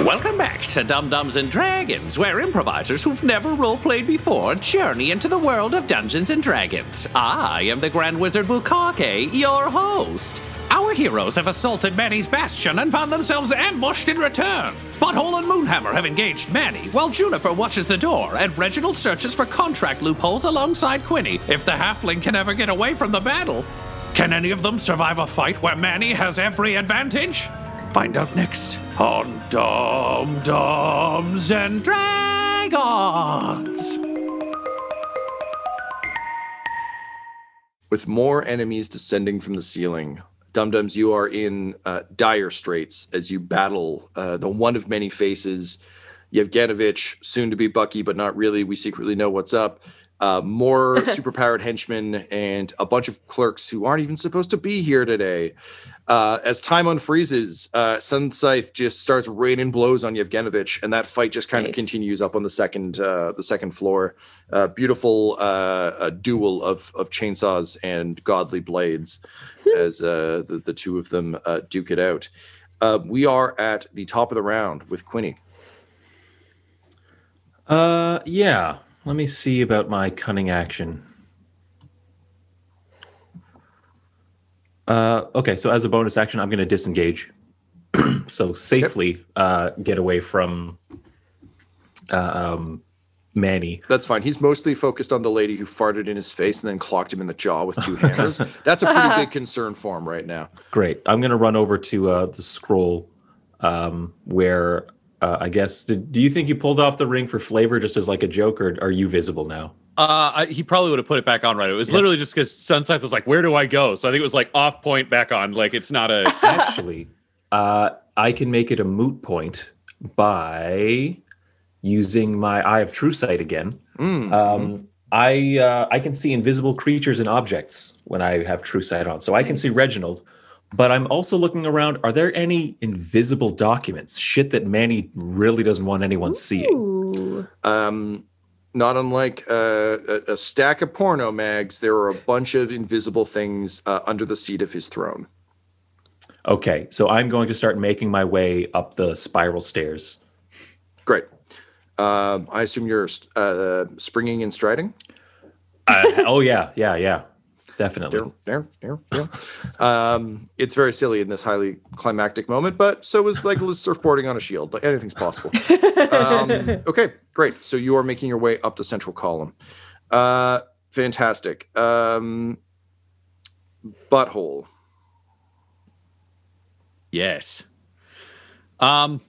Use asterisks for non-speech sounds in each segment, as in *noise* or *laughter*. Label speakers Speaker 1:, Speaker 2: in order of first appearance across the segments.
Speaker 1: Welcome back to Dumb-Dumbs and Dragons, where improvisers who've never roleplayed before journey into the world of Dungeons and Dragons. I am the Grand Wizard Bukake, your host. Our heroes have assaulted Manny's bastion and found themselves ambushed in return. Butthole and Moonhammer have engaged Manny, while Juniper watches the door, and Reginald searches for contract loopholes alongside Quinny if the halfling can ever get away from the battle. Can any of them survive a fight where Manny has every advantage? Find out next on Dumb-Dumbs and Dragons.
Speaker 2: With more enemies descending from the ceiling, Dumb-Dumbs, you are in uh, dire straits as you battle uh, the one of many faces, Yevgenovich, soon to be Bucky, but not really. We secretly know what's up. Uh, more *laughs* superpowered henchmen and a bunch of clerks who aren't even supposed to be here today. Uh, as time unfreezes, uh, Sun Scythe just starts raining blows on Yevgenovich, and that fight just kind
Speaker 3: Nice.
Speaker 2: of continues up on the second uh, the second floor. Uh, beautiful uh, a duel of of chainsaws and godly blades as uh, the the two of them uh, duke it out. Uh, we are at the top of the round with Quinny.
Speaker 4: Uh, yeah. Let me see about my cunning action. Uh, okay, so as a bonus action, I'm going to disengage. *clears throat* so safely uh, get away from uh, um, Manny.
Speaker 2: That's fine. He's mostly focused on the lady who farted in his face and then clocked him in the jaw with two hammers. *laughs* That's a pretty big *laughs* concern for him right now.
Speaker 4: Great. I'm going to run over to uh, the scroll um, where uh, I guess. Did, do you think you pulled off the ring for flavor just as like a joke, or are you visible now?
Speaker 5: Uh, I, he probably would have put it back on right. It was literally just because Sunscythe was like, "Where do I go?" So I think it was like off point, back on. Like it's not a. *laughs*
Speaker 4: Actually, uh, I can make it a moot point by using my Eye of True Sight again.
Speaker 2: Mm,
Speaker 4: Um, I uh, I can see invisible creatures and objects when I have True Sight on, so I can see Reginald. But I'm also looking around. Are there any invisible documents? Shit that Manny really doesn't want anyone seeing.
Speaker 2: Um, not unlike uh, a, a stack of porno mags, there are a bunch of invisible things uh, under the seat of his throne.
Speaker 4: Okay, so I'm going to start making my way up the spiral stairs.
Speaker 2: Great. Um, I assume you're uh, springing and striding.
Speaker 4: Uh, oh yeah, yeah, yeah, definitely.
Speaker 2: There, there, there. Um, it's very silly in this highly climactic moment, but so is Legolas *laughs* surfboarding on a shield. Like anything's possible. um, *laughs* okay, great. So you are making your way up the central column. Uh, fantastic. Um, butthole.
Speaker 5: yes. Um.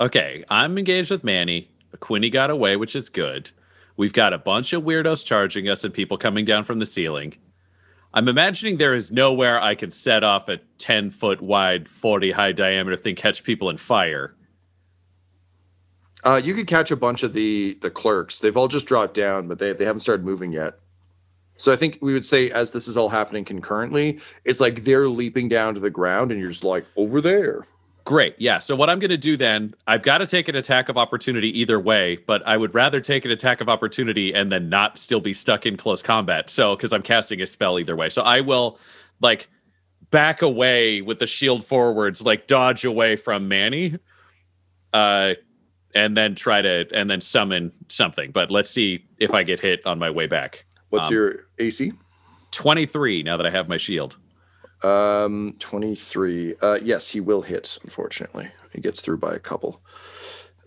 Speaker 5: Okay, I'm engaged with Manny. Quinny got away, which is good. We've got a bunch of weirdos charging us and people coming down from the ceiling. I'm imagining there is nowhere I can set off a 10 foot wide, 40 high diameter thing, catch people in fire.
Speaker 2: Uh, you could catch a bunch of the the clerks. They've all just dropped down, but they, they haven't started moving yet. So I think we would say as this is all happening concurrently, it's like they're leaping down to the ground, and you're just like over there.
Speaker 5: Great. Yeah. So what I'm going to do then, I've got to take an attack of opportunity either way, but I would rather take an attack of opportunity and then not still be stuck in close combat. So because I'm casting a spell either way. So I will like back away with the shield forwards, like dodge away from Manny. Uh and then try to and then summon something. But let's see if I get hit on my way back.
Speaker 2: What's
Speaker 5: Um,
Speaker 2: your AC?
Speaker 5: 23 now that I have my shield.
Speaker 2: Um, 23. Uh, yes, he will hit, unfortunately. He gets through by a couple.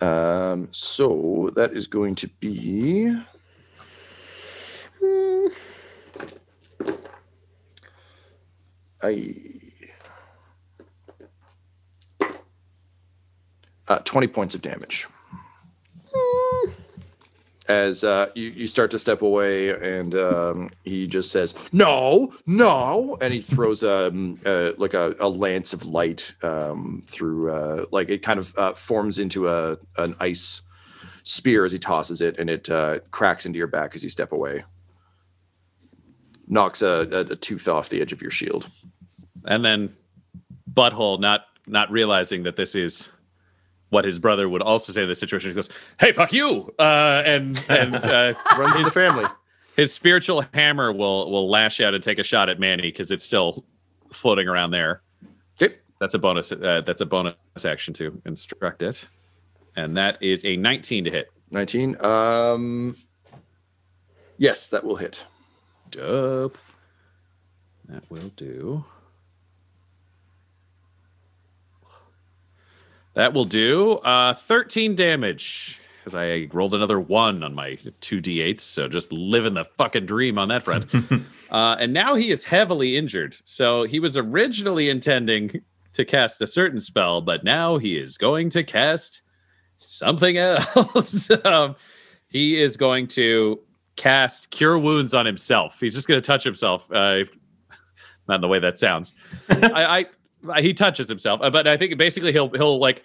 Speaker 2: Um, so that is going to be. I. Uh, 20 points of damage. As uh, you, you start to step away, and um, he just says, No, no. And he throws um, uh, like a, a lance of light um, through, uh, like it kind of uh, forms into a an ice spear as he tosses it, and it uh, cracks into your back as you step away. Knocks a, a, a tooth off the edge of your shield.
Speaker 5: And then Butthole, not not realizing that this is what his brother would also say in this situation, he goes, "Hey, fuck you!" Uh, and and *laughs* uh,
Speaker 2: Runs in the family.
Speaker 5: his spiritual hammer will will lash out and take a shot at Manny because it's still floating around there.
Speaker 2: Okay.
Speaker 5: That's a bonus. Uh, that's a bonus action to instruct it, and that is a 19 to hit.
Speaker 2: 19. Um, yes, that will hit.
Speaker 5: Dope. That will do. That will do uh, 13 damage because I rolled another one on my two d8s. So just living the fucking dream on that front. *laughs* uh, and now he is heavily injured. So he was originally intending to cast a certain spell, but now he is going to cast something else. *laughs* um, he is going to cast Cure Wounds on himself. He's just going to touch himself. Uh, *laughs* not in the way that sounds. I, I he touches himself, uh, but I think basically he'll he'll like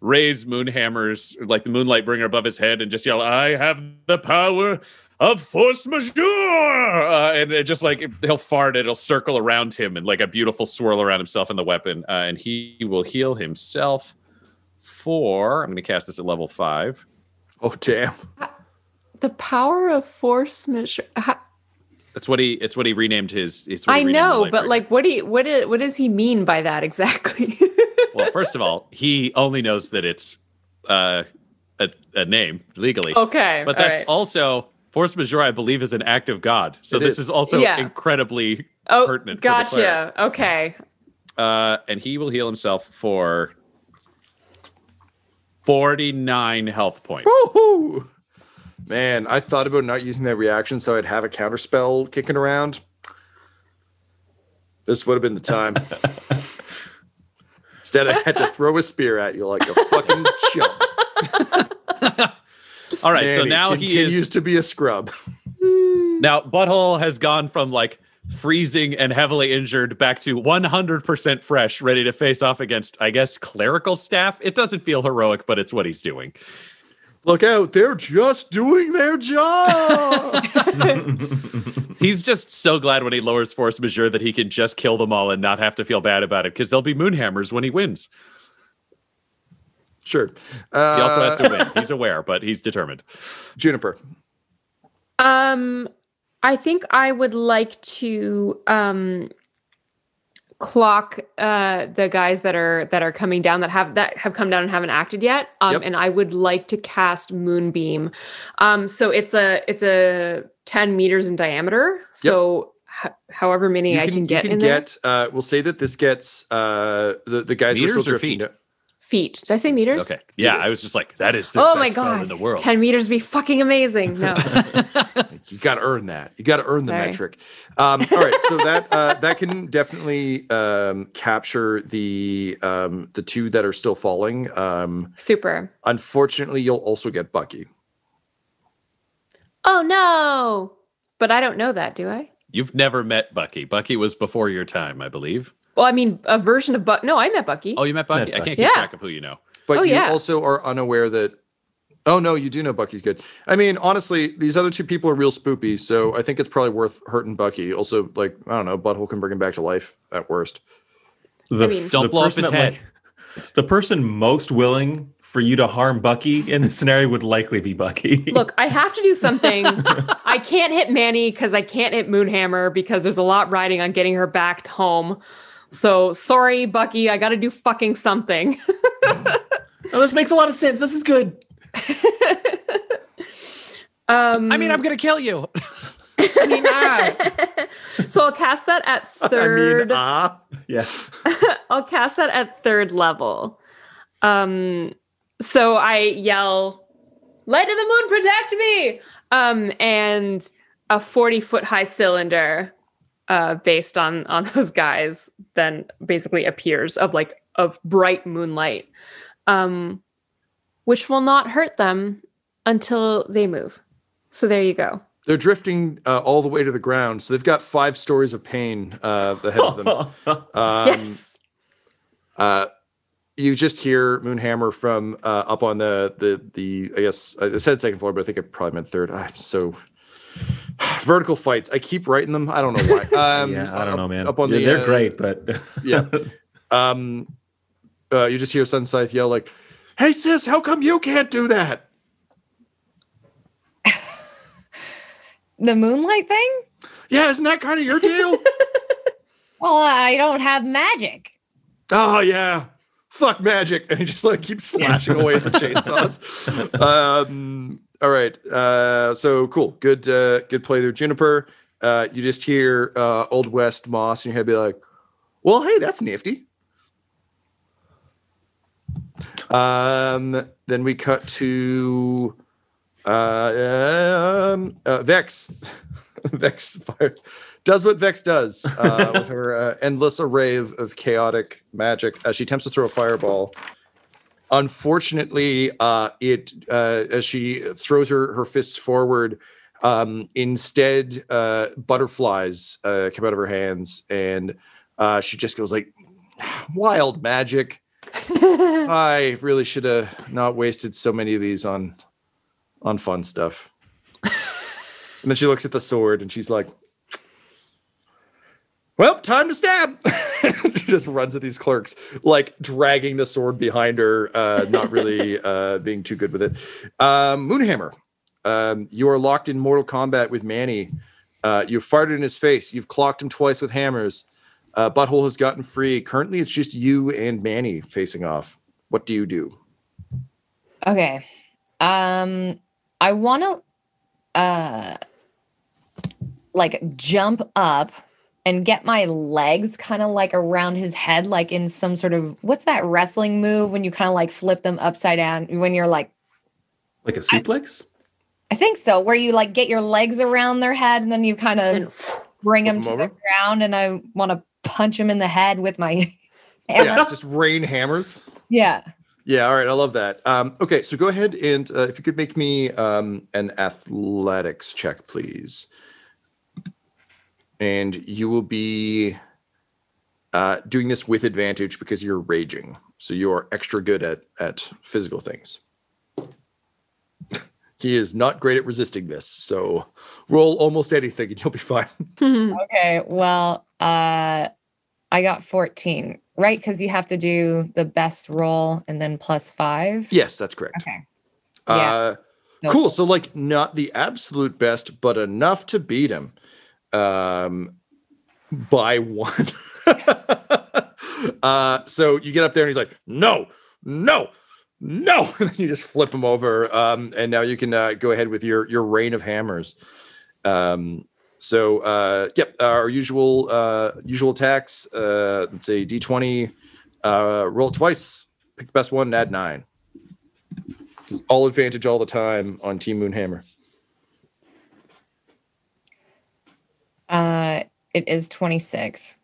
Speaker 5: raise Moonhammer's like the Moonlight Bringer above his head and just yell, "I have the power." Of force majeure, uh, and it just like he'll fart, it'll circle around him and like a beautiful swirl around himself and the weapon, uh, and he will heal himself for. I'm going to cast this at level five.
Speaker 2: Oh, damn.
Speaker 3: The power of force majeure. Ha-
Speaker 5: That's what he. It's what he renamed his. It's what
Speaker 3: I
Speaker 5: renamed
Speaker 3: know, but like, what do you, what do, what does he mean by that exactly? *laughs*
Speaker 5: well, first of all, he only knows that it's uh, a, a name legally.
Speaker 3: okay,
Speaker 5: but that's
Speaker 3: right.
Speaker 5: also force majeure. I believe is an act of God. So
Speaker 2: It
Speaker 5: this
Speaker 2: is.
Speaker 5: is, also
Speaker 3: Yeah.
Speaker 5: incredibly
Speaker 3: oh,
Speaker 5: pertinent. for the cleric.
Speaker 3: gotcha. Okay,
Speaker 5: Uh, and he will heal himself for forty-nine health points.
Speaker 2: Woohoo! Man, I thought about not using that reaction so I'd have a counter spell kicking around. This would have been the time. *laughs* Instead, I had to throw a spear at you like a fucking chump. *laughs*
Speaker 5: All right, so now he
Speaker 2: continues
Speaker 5: is
Speaker 2: to be a scrub. *laughs*
Speaker 5: now butthole has gone from like freezing and heavily injured back to 100% fresh ready to face off against i guess clerical staff it doesn't feel heroic but it's what he's doing
Speaker 2: Look out, they're just doing their job. *laughs*
Speaker 5: he's just so glad when he lowers force majeure that he can just kill them all and not have to feel bad about it because there'll be moonhammers when he wins
Speaker 2: sure.
Speaker 5: he
Speaker 2: Uh,
Speaker 5: also has to win he's aware but he's determined
Speaker 2: Juniper.
Speaker 3: Um, I think I would like to um clock uh the guys that are that are coming down that have that have come down and haven't acted yet. Um,
Speaker 2: Yep.
Speaker 3: and I would like to cast Moonbeam. Um, so it's a it's a ten meters in diameter. So ho- however many I can get
Speaker 2: you
Speaker 3: in
Speaker 2: can
Speaker 3: there.
Speaker 2: get, uh, we'll say that this gets uh, the, the guys who are
Speaker 5: Meters
Speaker 2: still
Speaker 5: or
Speaker 2: drifting
Speaker 5: feet?
Speaker 3: Feet. Did I say meters?
Speaker 5: okay yeah i was just like that is the
Speaker 3: Oh
Speaker 5: best
Speaker 3: my god!
Speaker 5: in the world
Speaker 3: Ten meters would be fucking amazing. No. *laughs*
Speaker 2: You got to earn that. You got to earn the
Speaker 3: Sorry.
Speaker 2: metric. Um, all right, so that uh, that can definitely um, capture the um, the two that are still falling. Um,
Speaker 3: Super.
Speaker 2: unfortunately, you'll also get Bucky.
Speaker 3: Oh no! But I don't know that, do I?
Speaker 5: you've never met bucky bucky was before your time i believe
Speaker 3: Well, I mean, a version of Buck. No, I met Bucky.
Speaker 5: oh you met bucky
Speaker 4: Met
Speaker 5: i can't keep
Speaker 3: Yeah.
Speaker 5: track of who you know
Speaker 2: But
Speaker 3: Oh,
Speaker 2: you
Speaker 3: yeah.
Speaker 2: also are unaware that. Oh no, you do know Bucky's good. I mean, honestly, these other two people are real spoopy, so I think it's probably worth hurting Bucky. Also, like I don't know, Butthole can bring him back to life at worst.
Speaker 4: The,
Speaker 3: mean-
Speaker 5: Don't blow up
Speaker 4: person
Speaker 5: his head.
Speaker 4: like- the person most willing for you to harm Bucky in this scenario would likely be Bucky. *laughs*
Speaker 3: Look, I have to do something. I can't hit Manny because I can't hit Moonhammer because there's a lot riding on getting her back home. So sorry, Bucky. I got to do fucking something. *laughs*
Speaker 4: Oh, this makes a lot of sense. This is good. *laughs*
Speaker 3: Um,
Speaker 5: i mean i'm gonna kill you *laughs*
Speaker 3: so I'll cast that at third.
Speaker 2: I mean, ah,
Speaker 4: Yeah.
Speaker 3: I'll cast that at third level. Um, so I yell, "Light of the moon, protect me!" Um, and a forty foot high cylinder, uh, based on on those guys, then basically appears of like of bright moonlight, um, which will not hurt them until they move. So there you go.
Speaker 2: they're drifting uh, all the way to the ground, so they've got five stories of pain uh, ahead of them. *laughs* Um,
Speaker 3: yes.
Speaker 2: Uh, you just hear Moonhammer from uh, up on the the the I guess I said second floor, but I think I probably meant third. I'm so *sighs* vertical fights. I keep writing them. I don't know why. *laughs* Um,
Speaker 4: yeah, I don't know, man.
Speaker 2: Up on
Speaker 4: Yeah,
Speaker 2: the,
Speaker 4: they're
Speaker 2: uh,
Speaker 4: great, but *laughs*
Speaker 2: yeah. Um, uh, you just hear Sunscythe yell like, "Hey sis, how come you can't do that?" *laughs*
Speaker 6: The moonlight thing?
Speaker 2: Yeah, isn't that kind of your deal?
Speaker 6: Well, I don't have magic.
Speaker 2: oh yeah, fuck magic, and he just like keeps slashing away at the chainsaws. *laughs* um, all right, uh, so cool, good, uh, good play there, Juniper. Uh, you just hear uh, Old West Moss in your head be like, "Well, hey, that's nifty." Um, then we cut to uh, um, uh, Vex. *laughs* *laughs* Vex fire, does what Vex does uh, *laughs* with her uh, endless array of, of chaotic magic as she attempts to throw a fireball. Unfortunately, uh, it uh, as she throws her her fists forward, um, instead uh, butterflies uh, come out of her hands, and uh, she just goes like, "Wild magic." *laughs* I really should have not wasted so many of these on on fun stuff. And then she looks at the sword and she's like, "Well, time to stab." *laughs* she just runs at these clerks, like dragging the sword behind her, uh, not really *laughs* uh, being too good with it. Um, Moonhammer, um, you are locked in mortal combat with Manny. Uh, you've farted in his face. You've clocked him twice with hammers. Uh, Butthole has gotten free. Currently, it's just you and Manny facing off. What do you do?
Speaker 6: Okay. Um I want to uh like jump up and get my legs kind of like around his head like in some sort of what's that wrestling move when you kind of like flip them upside down when you're like
Speaker 4: like a suplex.
Speaker 6: I think so where you like get your legs around their head and then you kind of bring
Speaker 2: them,
Speaker 6: them
Speaker 2: 'em
Speaker 6: to the ground and I want to punch him in the head with my *laughs*
Speaker 2: Yeah, just rain hammers.
Speaker 6: Yeah.
Speaker 2: Yeah, all right, I love that. Um, okay, so go ahead and uh, if you could make me um, an athletics check, please, and you will be uh, doing this with advantage because you're raging, so you are extra good at at physical things. *laughs* he is not great at resisting this, so roll almost anything and you'll be fine. *laughs*
Speaker 6: Okay. Well, uh I got 14, right? Because you have to do the best roll and then plus five.
Speaker 2: yes, that's correct.
Speaker 6: Okay.
Speaker 2: Uh,
Speaker 6: Yeah.
Speaker 2: Cool. So like not the absolute best, but enough to beat him. Um by one. *laughs* uh so you get up there and he's like, no, no, no. *laughs* And then you just flip him over. Um and now you can uh, go ahead with your your rain of hammers. Um so uh yep, our usual uh usual attacks, uh let's say D20, uh roll it twice, pick the best one, add nine all advantage all the time on Team Moonhammer.
Speaker 6: Uh it is 26.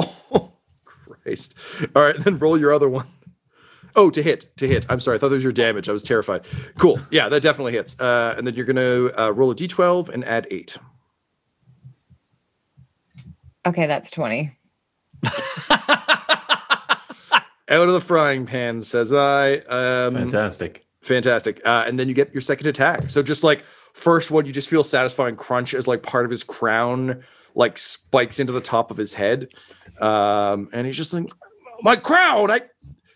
Speaker 2: Oh, *laughs* Christ. All right, then roll your other one. Oh, to hit, to hit. I'm sorry. I thought that was your damage. I was terrified. Cool. Yeah, that definitely hits. Uh, and then you're going to uh, roll a d12 and add eight.
Speaker 6: Okay, that's 20. *laughs*
Speaker 2: Out of the frying pan, says I.
Speaker 4: It's
Speaker 2: Um,
Speaker 4: fantastic.
Speaker 2: Fantastic. Uh, and then you get your second attack. So just like first one, you just feel satisfying crunch as like part of his crown like spikes into the top of his head. Um, and he's just like, my crown, I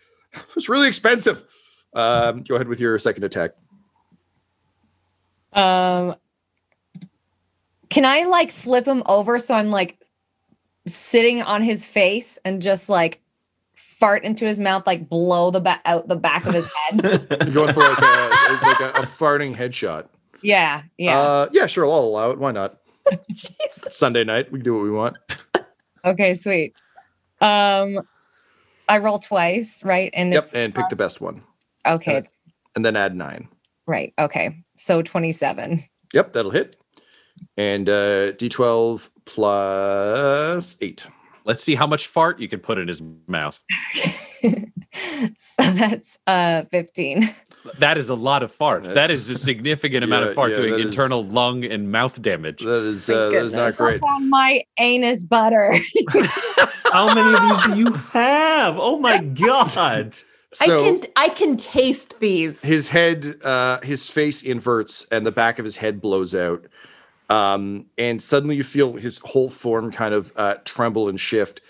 Speaker 2: *laughs* it's really expensive. Um, go ahead with your second attack.
Speaker 6: Um Can I like flip him over so I'm like sitting on his face and just like fart into his mouth like blow the back out the back of his head? *laughs*
Speaker 2: You're going for like a like a, a farting headshot.
Speaker 6: Yeah, yeah.
Speaker 2: Uh, yeah, sure, I'll allow it. Why not? *laughs*
Speaker 3: Jesus.
Speaker 2: Sunday night, we can do what we want.
Speaker 6: okay, sweet. Um I roll twice, right? And
Speaker 2: Yep, and pick the best one,
Speaker 6: Okay,
Speaker 2: and then add nine.
Speaker 6: right. Okay. So 27.
Speaker 2: Yep, that'll hit. And uh, D12 plus eight.
Speaker 5: Let's see how much fart you can put in his mouth. *laughs*
Speaker 6: so that's uh 15.
Speaker 5: That is a lot of fart. that
Speaker 2: That's-
Speaker 5: a significant *laughs* amount of fart
Speaker 2: yeah,
Speaker 5: doing
Speaker 2: that is-
Speaker 5: internal lung and mouth damage.
Speaker 2: That is uh, that is not great.
Speaker 6: on my anus butter. *laughs*
Speaker 4: How many of these do you have? have? Oh my god.
Speaker 2: So
Speaker 3: I can I can taste these.
Speaker 2: his head, uh, his face inverts, and the back of his head blows out. Um, and suddenly you feel his whole form kind of uh, tremble and shift.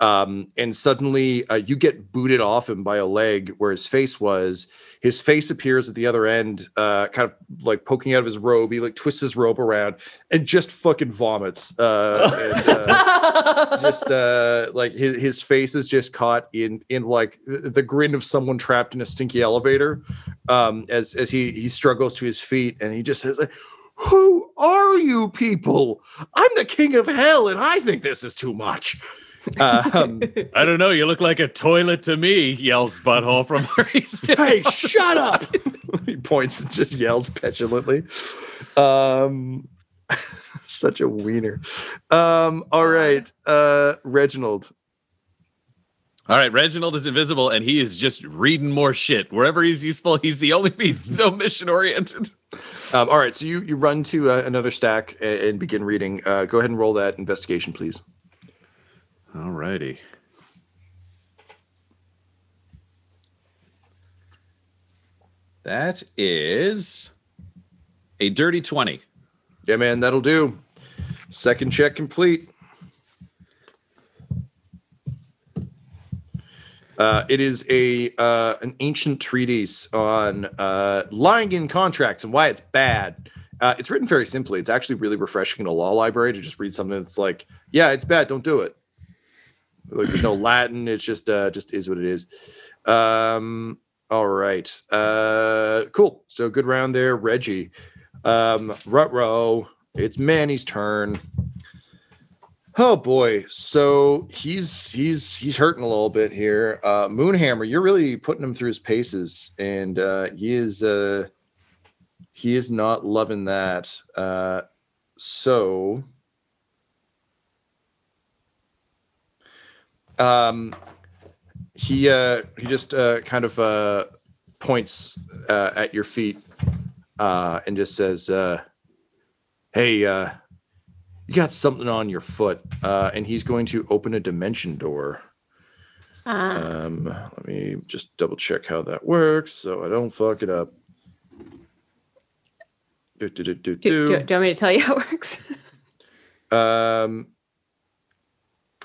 Speaker 2: Um, and suddenly uh, you get booted off him by a leg where his face was. His face appears at the other end, uh, kind of like poking out of his robe. He like twists his robe around and just fucking vomits. Uh, and, uh, *laughs* just uh like his, his face is just caught in in like the the grin of someone trapped in a stinky elevator um as as he he struggles to his feet and he just says like who are you people? I'm the king of hell and i think this is too much. Um *laughs*
Speaker 5: I don't know. You look like a toilet to me, yells Butthole from *laughs* where he's
Speaker 2: hey shut up! *laughs* He points and just yells petulantly. Um such a wiener. Um all right uh reginald
Speaker 5: All right, Reginald is invisible and he is just reading more shit. Wherever he's useful, he's the only *laughs* piece so mission oriented.
Speaker 2: Um, all right, so you you run to uh, another stack and, and begin reading. Uh, go ahead and roll that investigation, please.
Speaker 5: All righty. That is a dirty 20.
Speaker 2: Yeah, man, that'll do. Second check complete. Uh, it is a uh, an ancient treatise on uh, lying in contracts and why it's bad. Uh, it's written very simply. It's actually really refreshing in a law library to just read something that's like, yeah, it's bad. Don't do it. Like there's no *clears throat* Latin. It's just uh, just is what it is. Um, all right. Uh, cool. So good round there, Reggie. Um, Rutro. It's Manny's turn. Oh boy. So he's he's he's hurting a little bit here. Uh Moonhammer, you're really putting him through his paces, and uh he is uh he is not loving that. Uh so um he uh he just uh kind of uh points uh at your feet uh and just says uh hey uh you got something on your foot uh and he's going to open a dimension door
Speaker 3: Ah.
Speaker 2: um let me just double check how that works so i don't fuck it up do, do, do, do,
Speaker 3: do, do,
Speaker 2: do.
Speaker 3: do you want me to tell you how it works? *laughs*
Speaker 2: Um.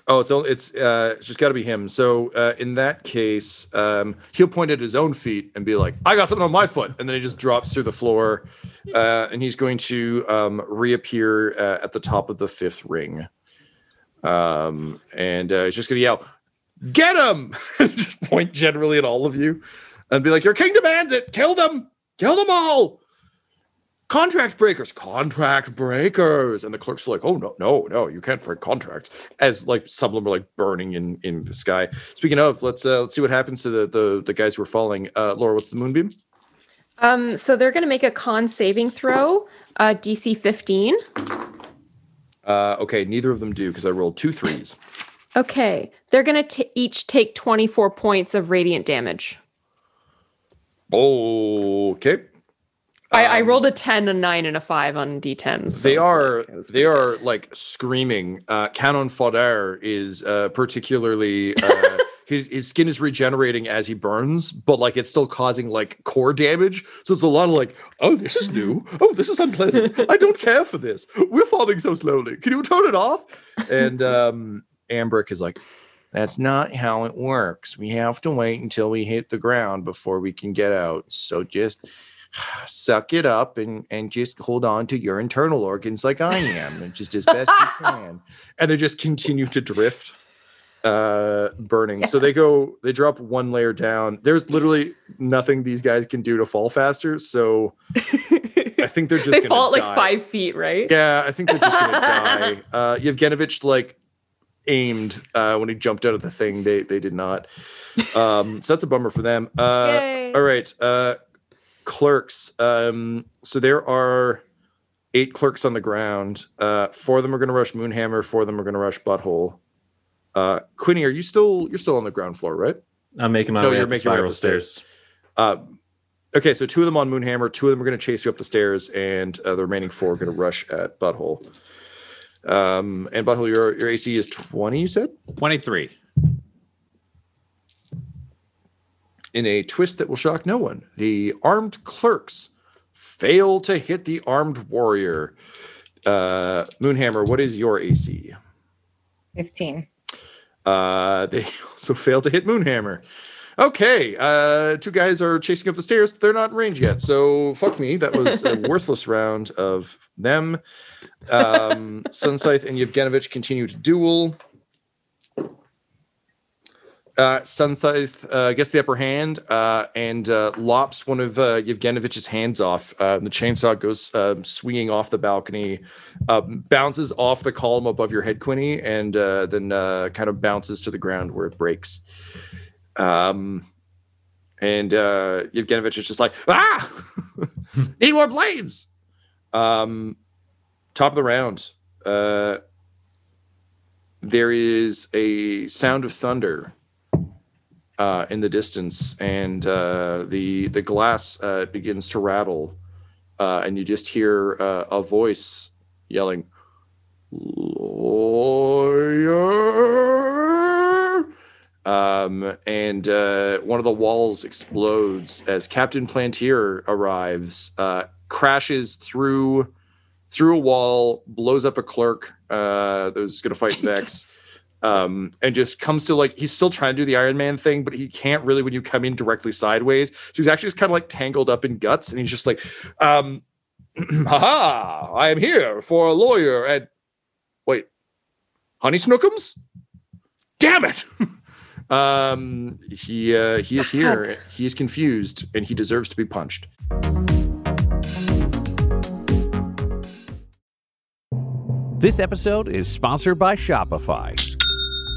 Speaker 2: Oh, it's only it's uh it's just got to be him. So uh, in that case, um, he'll point at his own feet and be like, "I got something on my foot," and then he just drops through the floor, uh, and he's going to um, reappear uh, at the top of the fifth ring, um, and uh, he's just gonna yell, "Get him!" *laughs* just point generally at all of you, and be like, "Your king demands it. Kill them. Kill them all." Contract breakers, contract breakers. And the clerk's are like, oh no, no, no, you can't break contracts. As like some of them are like burning in in the sky. Speaking of, let's uh let's see what happens to the the, the guys who are falling. Uh Laura, what's the moonbeam?
Speaker 3: Um, so they're going to make a con saving throw, uh, DC 15.
Speaker 2: Uh okay, neither of them do because I rolled two threes.
Speaker 3: Okay, they're going to each take 24 points of radiant damage.
Speaker 2: Okay.
Speaker 3: I, I
Speaker 2: Um,
Speaker 3: rolled a 10, a 9, and a 5 on D10s. so
Speaker 2: they are
Speaker 3: like-
Speaker 2: they are like screaming. Uh Canon Fodder is uh particularly uh *laughs* his his skin is regenerating as he burns, but like it's still causing like core damage. So it's a lot of like, oh, this is new. Oh, this is unpleasant. I don't care for this. We're falling so slowly. Can you turn it off? And um Ambrick is like, that's not how it works. We have to wait until we hit the ground before we can get out. So just suck it up and and just hold on to your internal organs like I am, and just as best you *laughs* can. And they just continue to drift, uh, burning. So they go, they drop one layer down. There's literally nothing these guys can do to fall faster. So I think they're *laughs* just
Speaker 3: they
Speaker 2: gonna
Speaker 3: fall at like five feet, right?
Speaker 2: Yeah, I think they're just gonna *laughs* die. Uh, Yevgenovich like aimed uh, when he jumped out of the thing. They they did not. Um, so that's a bummer for them. Uh, all right, uh, clerks. Um, so there are eight clerks on the ground. Uh, four of them are going to rush Moonhammer. Four of them are going to rush Butthole. Uh, Quinny, are you still you're still on the ground floor, right?
Speaker 4: I'm making my
Speaker 2: No,
Speaker 4: way
Speaker 2: you're
Speaker 4: up the
Speaker 2: making your way up
Speaker 4: spiral
Speaker 2: the stairs.
Speaker 4: stairs.
Speaker 2: Uh, okay, so two of them on Moonhammer, two of them are going to chase you up the stairs, and uh, the remaining four are going to rush at Butthole. Um, and Butthole, your your AC is twenty. You said
Speaker 5: 23.
Speaker 2: In a twist that will shock no one, the armed clerks fail to hit the armed warrior. Uh, Moonhammer, what is your AC?
Speaker 6: 15.
Speaker 2: Uh, they *laughs* also fail to hit Moonhammer. Okay, uh, two guys are chasing up the stairs. They're not in range yet, so fuck me. That was a *laughs* worthless round of them. Um, Sunscythe and Yevgenovich continue to duel. Uh, Sunscythe uh, gets the upper hand uh, and uh, lops one of uh, Yevgenovich's hands off. Uh, the chainsaw goes uh, swinging off the balcony, uh, bounces off the column above your head, Quinny, and then kind of bounces to the ground where it breaks. Um, and uh, Yevgenovich is just like, ah, *laughs* need more blades. Um, top of the round. There is a sound of thunder uh, in the distance, and uh, the the glass uh, begins to rattle, uh, and you just hear uh, a voice yelling, "Lawyer!" Um, and uh, one of the walls explodes as Captain Plantier arrives, uh, crashes through through a wall, blows up a clerk uh, that was going to fight Vex um, and just comes to like he's still trying to do the Iron Man thing, but he can't really when you come in directly sideways. So he's actually just kind of like tangled up in guts, and he's just like, um, *clears throat* haha, I am here for a lawyer And wait, Honey Snookums? Damn it! *laughs* um, he uh, he is here. He is confused, and he deserves to be punched.
Speaker 5: This episode is sponsored by Shopify.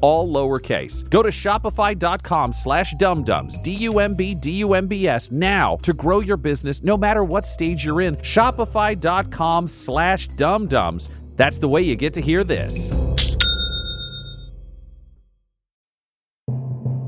Speaker 5: all lowercase. Go to shopify.com slash dumbdumbs, D-U-M-B, D-U-M-B-S, now to grow your business no matter what stage you're in. Shopify.com slash dumbdumbs. That's the way you get to hear this.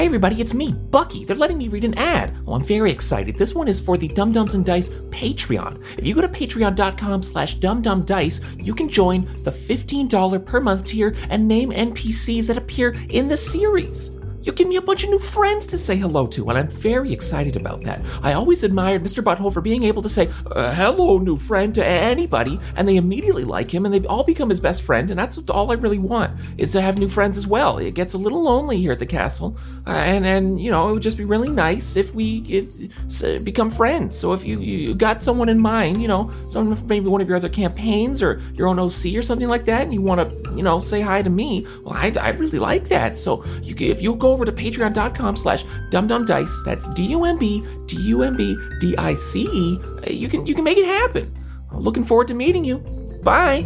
Speaker 7: Hi everybody, it's me, Bucky. They're letting me read an ad. Oh, I'm very excited. This one is for the Dumb-Dumbs and Dice Patreon. If you go to patreon.com slash dumbdumbdice, you can join the $15 per month tier and name NPCs that appear in the series. You give me a bunch of new friends to say hello to, and I'm very excited about that. I always admired Mr. Butthole for being able to say, uh, hello, new friend, to anybody, and they immediately like him, and they all become his best friend, and that's all I really want, is to have new friends as well. It gets a little lonely here at the castle, uh, and, and, you know, it would just be really nice if we it, become friends. So if you, you got someone in mind, you know, someone maybe one of your other campaigns, or your own OC or something like that, and you want to, you know, say hi to me, well, I, I really like that. So you, if you go over to patreon.com slash dumbdumbdice, that's D-U-M-B, D-U-M-B-D-I-C-E, uh, you can, you can make it happen. Looking forward to meeting you. Bye.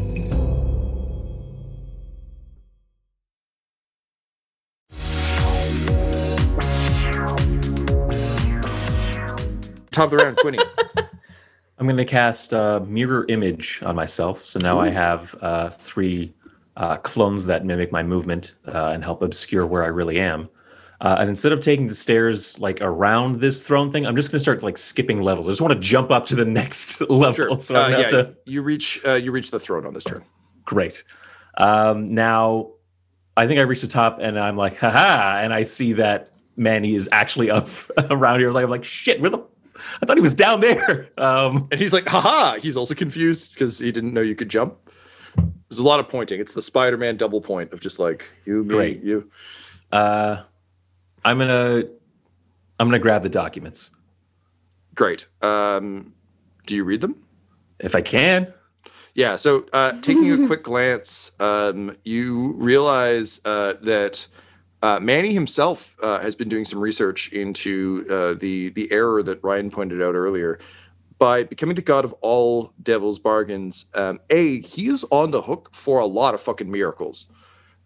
Speaker 2: Top of the round, Quinny. *laughs*
Speaker 4: I'm going to cast uh, mirror image on myself. So now I have uh, three uh, clones that mimic my movement uh, and help obscure where I really am. Uh, and instead of taking the stairs like around this throne thing, I'm just going to start like skipping levels. I just want to jump up to the *laughs* next *laughs* level.
Speaker 2: Sure.
Speaker 4: So I
Speaker 2: Uh, yeah,
Speaker 4: have to.
Speaker 2: you reach uh, you reach the throne on this turn.
Speaker 4: Great. Um, now, I think I reached the top, and I'm like, haha, and I see that Manny is actually up *laughs* around here. Like, I'm like, shit, where the? I thought he was down there. Um,
Speaker 2: And he's like, haha. He's also confused because he didn't know you could jump. There's a lot of pointing. It's the Spider-Man double point of just like you, me,
Speaker 4: Great.
Speaker 2: you.
Speaker 4: uh, I'm gonna, I'm gonna grab the documents
Speaker 2: Great. Um, do you read them?
Speaker 4: if I can.
Speaker 2: Yeah. So, uh, taking a quick glance, um, you realize uh, that uh, Manny himself uh, has been doing some research into uh, the the error that Ryan pointed out earlier. By becoming the god of all devil's bargains, um, a he is on the hook for a lot of fucking miracles,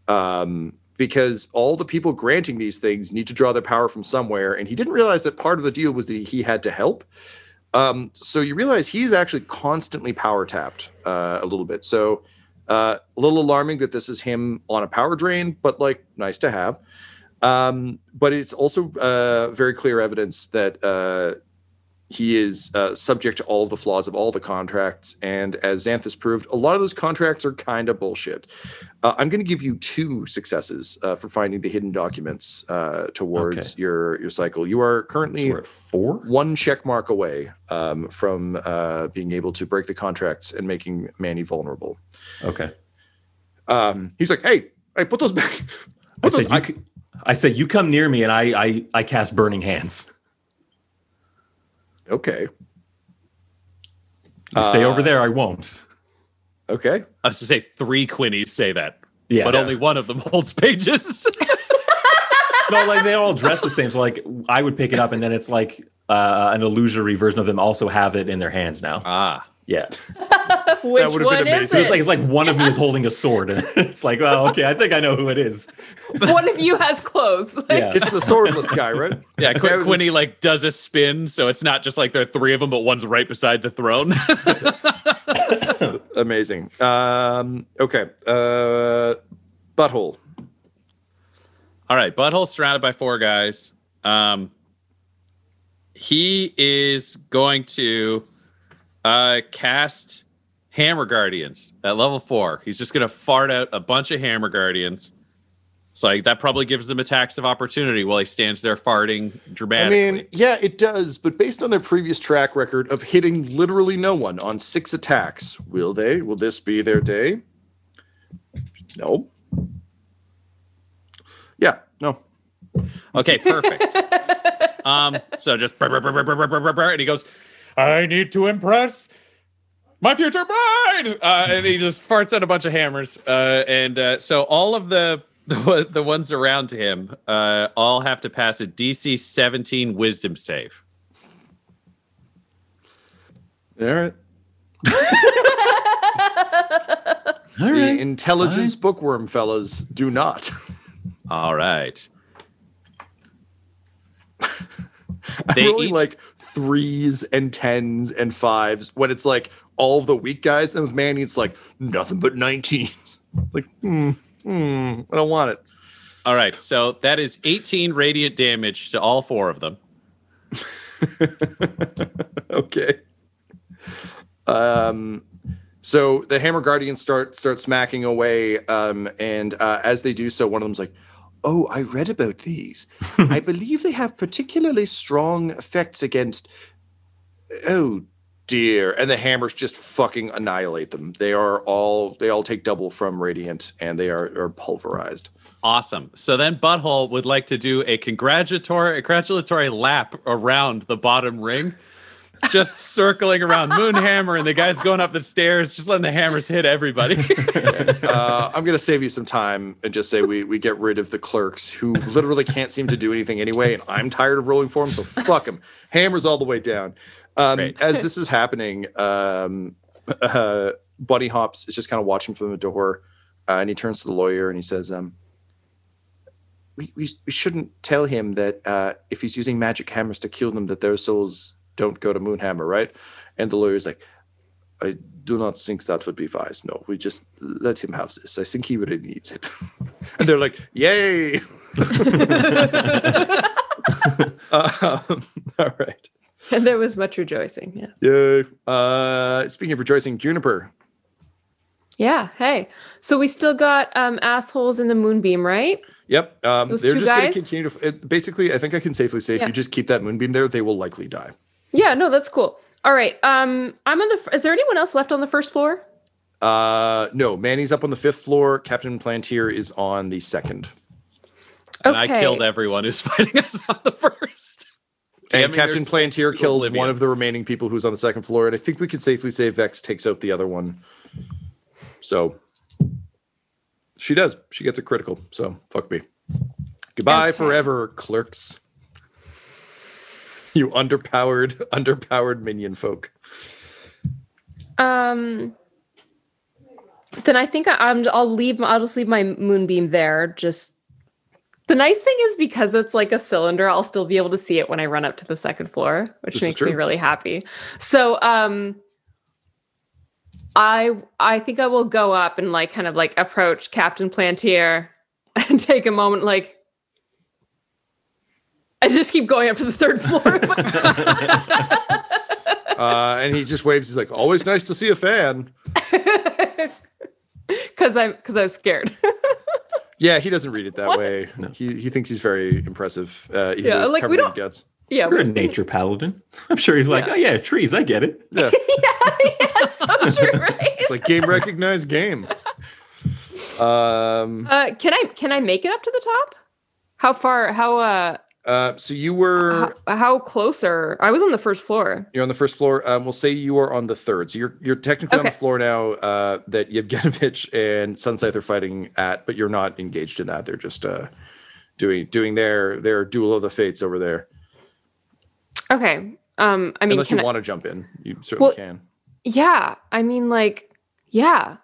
Speaker 2: um, because all the people granting these things need to draw their power from somewhere, and he didn't realize that part of the deal was that he had to help. Um, so you realize he's actually constantly power tapped uh, a little bit. So uh, a little alarming that this is him on a power drain, but like nice to have. Um, but it's also uh, very clear evidence that uh, he is uh, subject to all the flaws of all the contracts. And as Xanthus proved, a lot of those contracts are kind of bullshit. Uh, I'm going to give you two successes uh, for finding the hidden documents uh, towards
Speaker 4: Okay.
Speaker 2: your your cycle. You are currently
Speaker 4: we're four.
Speaker 2: one check mark away um, from uh, being able to break the contracts and making Manny vulnerable.
Speaker 4: Okay.
Speaker 2: Um, he's like, "Hey, hey, put those back." *laughs*
Speaker 4: I
Speaker 2: those,
Speaker 4: said, you, c- I said, you come near me, and I, I, I cast burning hands.
Speaker 2: Okay,
Speaker 4: You stay over
Speaker 2: Uh,
Speaker 4: there, I won't.
Speaker 2: okay.
Speaker 5: I was to say three Quinnies say that,
Speaker 4: Yeah.
Speaker 5: but only one of them *laughs* holds pages. *laughs*
Speaker 4: no, like they all dress the same. So like I would pick it up, and then it's like uh, an illusory version of them also have it in their hands now.
Speaker 5: ah,
Speaker 4: Yeah, *laughs*
Speaker 3: Which
Speaker 2: would've been
Speaker 3: one is
Speaker 2: amazing.
Speaker 4: so it's
Speaker 3: it?
Speaker 4: like it's like one of me is *laughs* holding a sword, and *laughs* it's like, well, okay, I think I know who it is.
Speaker 3: one of you has clothes. Like,
Speaker 4: Yeah,
Speaker 2: It's the swordless guy, right?
Speaker 5: yeah.
Speaker 2: Okay,
Speaker 5: Qu-
Speaker 2: I
Speaker 5: Quinny
Speaker 2: just-
Speaker 5: like does a spin, so it's not just like there are three of them, but one's right beside the throne.
Speaker 2: Amazing. Um, okay. Uh, butthole.
Speaker 5: All right, Butthole surrounded by four guys. Um, he is going to uh, cast Hammer Guardians at level four. He's just gonna fart out a bunch of Hammer Guardians. So like that probably gives them attacks of opportunity while he stands there farting dramatically.
Speaker 2: I mean, yeah, it does, but based on their previous track record of hitting literally no one on six attacks, will they? Will this be their day? No. Yeah, no.
Speaker 5: Okay, perfect. *laughs* um, so just and he goes, I need to impress my future bride. Uh, and he just farts out a bunch of hammers. Uh, and uh, so all of the *laughs* the the ones around him uh, all have to pass a DC 17 Wisdom save. *laughs*
Speaker 2: All right.
Speaker 4: All
Speaker 2: The
Speaker 4: right.
Speaker 2: intelligence bookworm fellas do not.
Speaker 5: All right. *laughs*
Speaker 2: I'm
Speaker 5: They
Speaker 2: rolling
Speaker 5: each-
Speaker 2: like threes and tens and fives when it's like all of the weak guys, and with Manny, it's like nothing but 19s. *laughs* Like, hmm, hmm, I don't want it.
Speaker 5: All right. So that is 18 radiant damage to all four of them. *laughs*
Speaker 2: okay. Um, so the Hammer Guardians start start smacking away, um, and uh, as they do so, one of them's like, "Oh, I read about these. *laughs* I believe they have particularly strong effects against." Oh dear! And the hammers just fucking annihilate them. They are all they all take double from radiant, and they are are pulverized.
Speaker 5: Awesome. So then Butthole would like to do a congratulatory congratulatory lap around the bottom ring. Just circling around Moonhammer and the guys going up the stairs, just letting the hammers hit everybody. *laughs*
Speaker 2: uh, I'm gonna save you some time and just say we we get rid of the clerks who literally can't seem to do anything anyway, and I'm tired of rolling for them, so fuck them. Hammers all the way down. Um, as this is happening, um, uh, Bunny Hops is just kind of watching from the door, uh, and he turns to the lawyer and he says, um, we, we, we shouldn't tell him that uh, if he's using magic hammers to kill them, that their souls don't go to Moonhammer, right? And the lawyer's like, I do not think that would be wise. No, we just let him have this. I think he really needs it. *laughs* and they're like, yay. *laughs* um, *laughs* all right.
Speaker 3: And there was much rejoicing. Yes.
Speaker 2: Yay. Uh, speaking of rejoicing, Juniper.
Speaker 3: Yeah. Hey. So we still got um assholes in the moonbeam, right?
Speaker 2: Yep. Um, they're just going to continue to. It, basically, I think I can safely say if you just keep that moonbeam there, they will likely die.
Speaker 3: Yeah. No, that's cool. All right. Um, I'm on the. Is there anyone else left on the first floor?
Speaker 2: Uh, no, Manny's up on the fifth floor. Captain Plantier is on the second.
Speaker 5: and I killed everyone who's *laughs* fighting us on the first.
Speaker 2: and Captain Plantier killed
Speaker 5: oblivion.
Speaker 2: one of the remaining people who's on the second floor. And I think we could safely say Vex takes out the other one. So she does. She gets a critical. So fuck me. Goodbye
Speaker 3: Okay.
Speaker 2: forever, clerks. *laughs* You underpowered, underpowered minion folk.
Speaker 3: Um. Then I think I, I'm. I'll leave. I'll just leave my moonbeam there. Just. The nice thing is because it's like a cylinder, I'll still be able to see it when I run up to the second floor, which
Speaker 2: This
Speaker 3: makes me really happy. So, um, I I think I will go up and like kind of like approach Captain Plantier *laughs* and take a moment, like. I just keep going up to the third floor. *laughs*
Speaker 2: Uh, and he just waves. He's like, always nice to see a fan. *laughs*
Speaker 3: because I'm because I was scared. *laughs*
Speaker 2: Yeah, he doesn't read it that
Speaker 3: What?
Speaker 2: way. He he thinks he's very impressive. Uh, even
Speaker 3: Yeah,
Speaker 2: though
Speaker 3: like, we don't-
Speaker 2: guts.
Speaker 3: yeah,
Speaker 4: You're a nature paladin. I'm sure he's like,
Speaker 3: Yeah.
Speaker 4: oh yeah, trees. I get it.
Speaker 2: Yeah,
Speaker 3: yeah, so true, right?
Speaker 2: it's like game recognized game. Um.
Speaker 3: Uh, can I can I make it up to the top? How far? How uh?
Speaker 2: Uh. So you were
Speaker 3: How, how closer? I was on the first floor.
Speaker 2: you're on the first floor. Um. We'll say you are on the third. So you're you're technically on the floor now. Uh. That Yevgenovich and Sunscythe are fighting at, but you're not engaged in that. They're just uh, doing doing their their duel of the fates over there.
Speaker 3: Okay. Um. I mean,
Speaker 2: Unless you
Speaker 3: I-
Speaker 2: want to jump in, you certainly
Speaker 3: Well,
Speaker 2: can.
Speaker 3: yeah. I mean, like, yeah.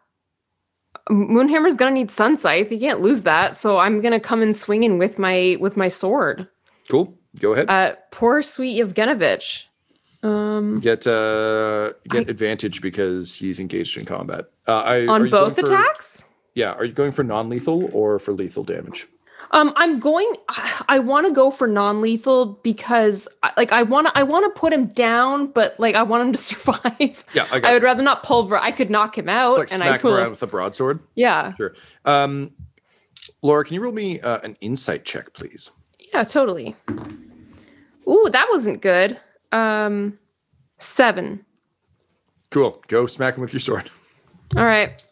Speaker 3: Moonhammer's gonna need Sunscythe. He can't lose that. So I'm gonna come and swing in swinging with my with my sword.
Speaker 2: Cool. Go ahead.
Speaker 3: Uh, poor sweet Yevgenovich. Um,
Speaker 2: get uh get
Speaker 3: I-
Speaker 2: advantage because he's engaged in combat. Uh, I,
Speaker 3: on both
Speaker 2: for-
Speaker 3: attacks.
Speaker 2: Yeah. Are you going for non-lethal or for lethal damage?
Speaker 3: Um, I'm going. I, want to go for non-lethal because, like, I want to. I want to put him down, but like, I want him to *laughs* survive.
Speaker 2: Yeah, I got
Speaker 3: I would
Speaker 2: you.
Speaker 3: rather not pulver. I could knock him out,
Speaker 2: Like
Speaker 3: and I
Speaker 2: smack him around with a broadsword.
Speaker 3: Yeah,
Speaker 2: Sure. Um, Laura, can you roll me uh, an insight check, please?
Speaker 3: Yeah, totally. Ooh, that wasn't good. Um, seven.
Speaker 2: Cool. Go smack him with your sword.
Speaker 3: All right.